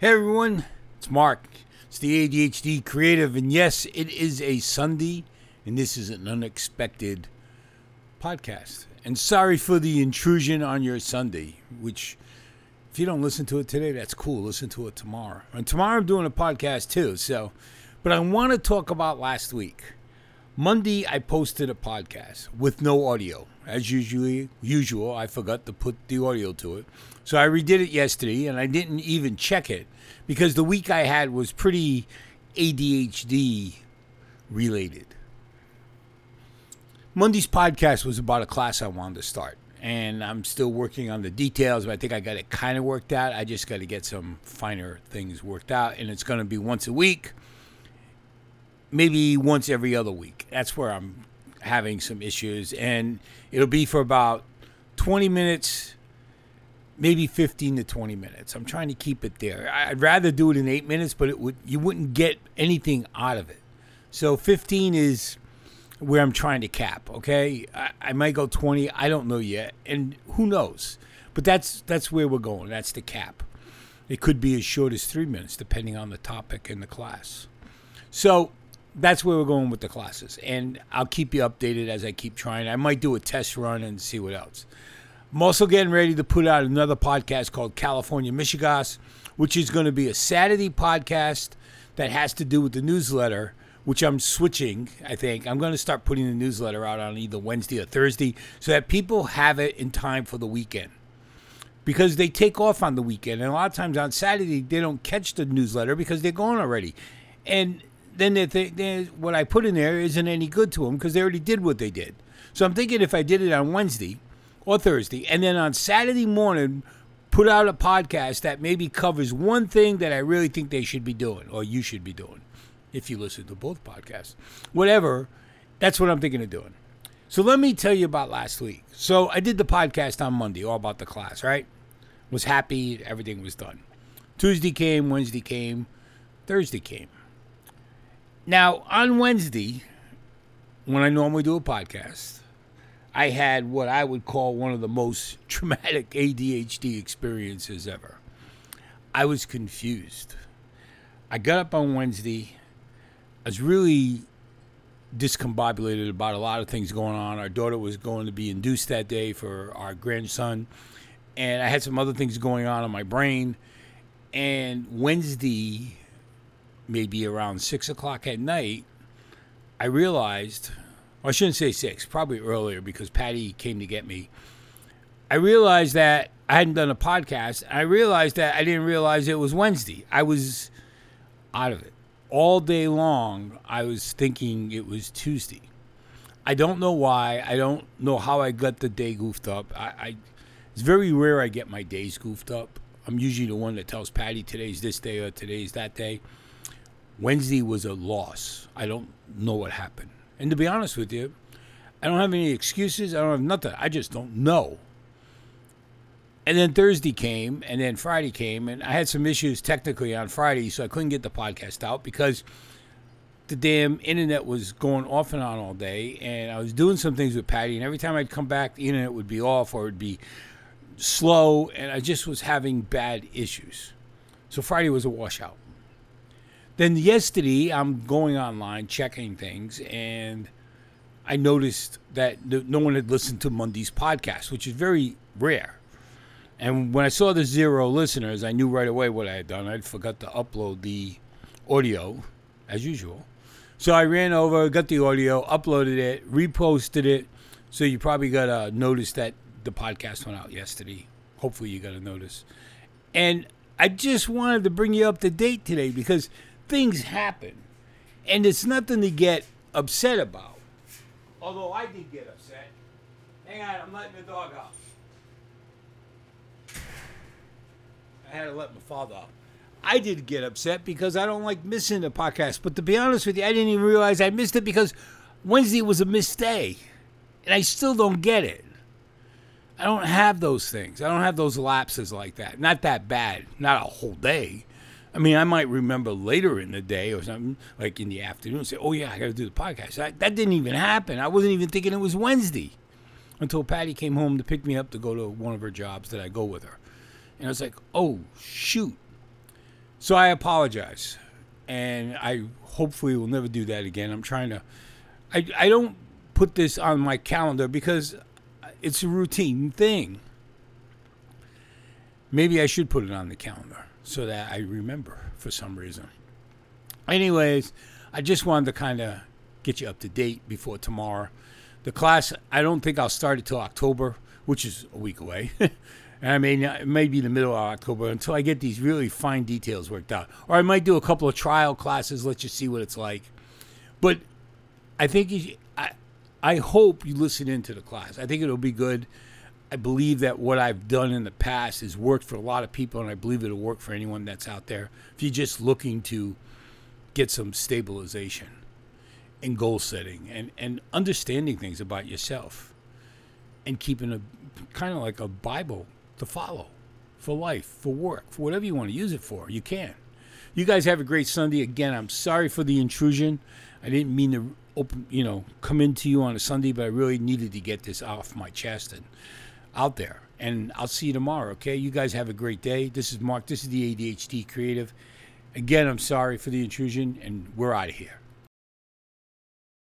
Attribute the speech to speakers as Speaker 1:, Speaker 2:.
Speaker 1: Hey everyone, it's Mark. It's the ADHD creative, and yes, it is a Sunday, and this is an unexpected podcast. And sorry for the intrusion on your Sunday, which, if you don't listen to it today, that's cool. Listen to it tomorrow. And tomorrow I'm doing a podcast too, so, but I want to talk about last week. Monday, I posted a podcast with no audio. As usually, usual, I forgot to put the audio to it. So I redid it yesterday, and I didn't even check it because the week I had was pretty ADHD related. Monday's podcast was about a class I wanted to start, and I'm still working on the details, but I think I got it kind of worked out. I just got to get some finer things worked out, and it's going to be once a week maybe once every other week. That's where I'm having some issues, and it'll be for about 20 minutes, maybe 15 to 20 minutes. I'm trying to keep it there. I'd rather do it in eight minutes, but it would you wouldn't get anything out of it. So 15 is where I'm trying to cap. Okay, I, I might go 20. I don't know yet, and who knows? But that's that's where we're going. That's the cap. It could be as short as three minutes, depending on the topic in the class. So that's where we're going with the classes. And I'll keep you updated as I keep trying. I might do a test run and see what else. I'm also getting ready to put out another podcast called California Michigas, which is going to be a Saturday podcast that has to do with the newsletter, which I'm switching, I think. I'm going to start putting the newsletter out on either Wednesday or Thursday so that people have it in time for the weekend. Because they take off on the weekend, and a lot of times on Saturday they don't catch the newsletter because they're gone already. And then what I put in there isn't any good to them because they already did what they did. So I'm thinking if I did it on Wednesday or Thursday, and then on Saturday morning, put out a podcast that maybe covers one thing that I really think they should be doing or you should be doing if you listen to both podcasts. Whatever, that's what I'm thinking of doing. So let me tell you about last week. So I did the podcast on Monday, all about the class, right? Was happy, everything was done. Tuesday came, Wednesday came, Thursday came. Now, on Wednesday, when I normally do a podcast, I had what I would call one of the most traumatic ADHD experiences ever. I was confused. I got up on Wednesday. I was really discombobulated about a lot of things going on. Our daughter was going to be induced that day for our grandson, and I had some other things going on in my brain. And Wednesday, maybe around six o'clock at night, I realized, well, I shouldn't say six, probably earlier because Patty came to get me. I realized that I hadn't done a podcast. I realized that I didn't realize it was Wednesday. I was out of it. All day long, I was thinking it was Tuesday. I don't know why. I don't know how I got the day goofed up. I, I it's very rare I get my days goofed up. I'm usually the one that tells Patty today's this day or today's that day. Wednesday was a loss. I don't know what happened. And to be honest with you, I don't have any excuses. I don't have nothing. I just don't know. And then Thursday came, and then Friday came, and I had some issues technically on Friday, so I couldn't get the podcast out because the damn internet was going off and on all day, and I was doing some things with Patty, and every time I'd come back, the internet would be off or it'd be slow, and I just was having bad issues. So Friday was a washout. Then yesterday, I'm going online checking things, and I noticed that no one had listened to Monday's podcast, which is very rare. And when I saw the zero listeners, I knew right away what I had done. I forgot to upload the audio, as usual. So I ran over, got the audio, uploaded it, reposted it. So you probably got a notice that the podcast went out yesterday. Hopefully, you got a notice. And I just wanted to bring you up to date today because things happen, and it's nothing to get upset about. Although I did get upset. Hang on, I'm letting the dog out. I had to let my father out. I did get upset because I don't like missing the podcast. But to be honest with you, I didn't even realize I missed it because Wednesday was a missed day. And I still don't get it. I don't have those things. I don't have those lapses like that. Not that bad. Not a whole day. I mean, I might remember later in the day or something, like in the afternoon, say, "Oh yeah, I got to do the podcast." That, that didn't even happen. I wasn't even thinking it was Wednesday until Patty came home to pick me up to go to one of her jobs that I go with her, and I was like, "Oh shoot!" So I apologize, and I hopefully will never do that again. I'm trying to. I I don't put this on my calendar because it's a routine thing. Maybe I should put it on the calendar so that I remember for some reason. Anyways, I just wanted to kind of get you up to date before tomorrow. The class, I don't think I'll start it till October, which is a week away. and I mean, it may be the middle of October until I get these really fine details worked out. Or I might do a couple of trial classes, let you see what it's like. But I think you, I, I hope you listen into the class. I think it'll be good. I believe that what I've done in the past has worked for a lot of people, and I believe it'll work for anyone that's out there. If you're just looking to get some stabilization and goal setting and, and understanding things about yourself and keeping a kind of like a Bible to follow for life, for work, for whatever you want to use it for, you can. You guys have a great Sunday. Again, I'm sorry for the intrusion. I didn't mean to open, you know, come into you on a Sunday, but I really needed to get this off my chest and out there. And I'll see you tomorrow, okay? You guys have a great day. This is Mark. This is the ADHD Creative. Again, I'm sorry for the intrusion, and we're out of here.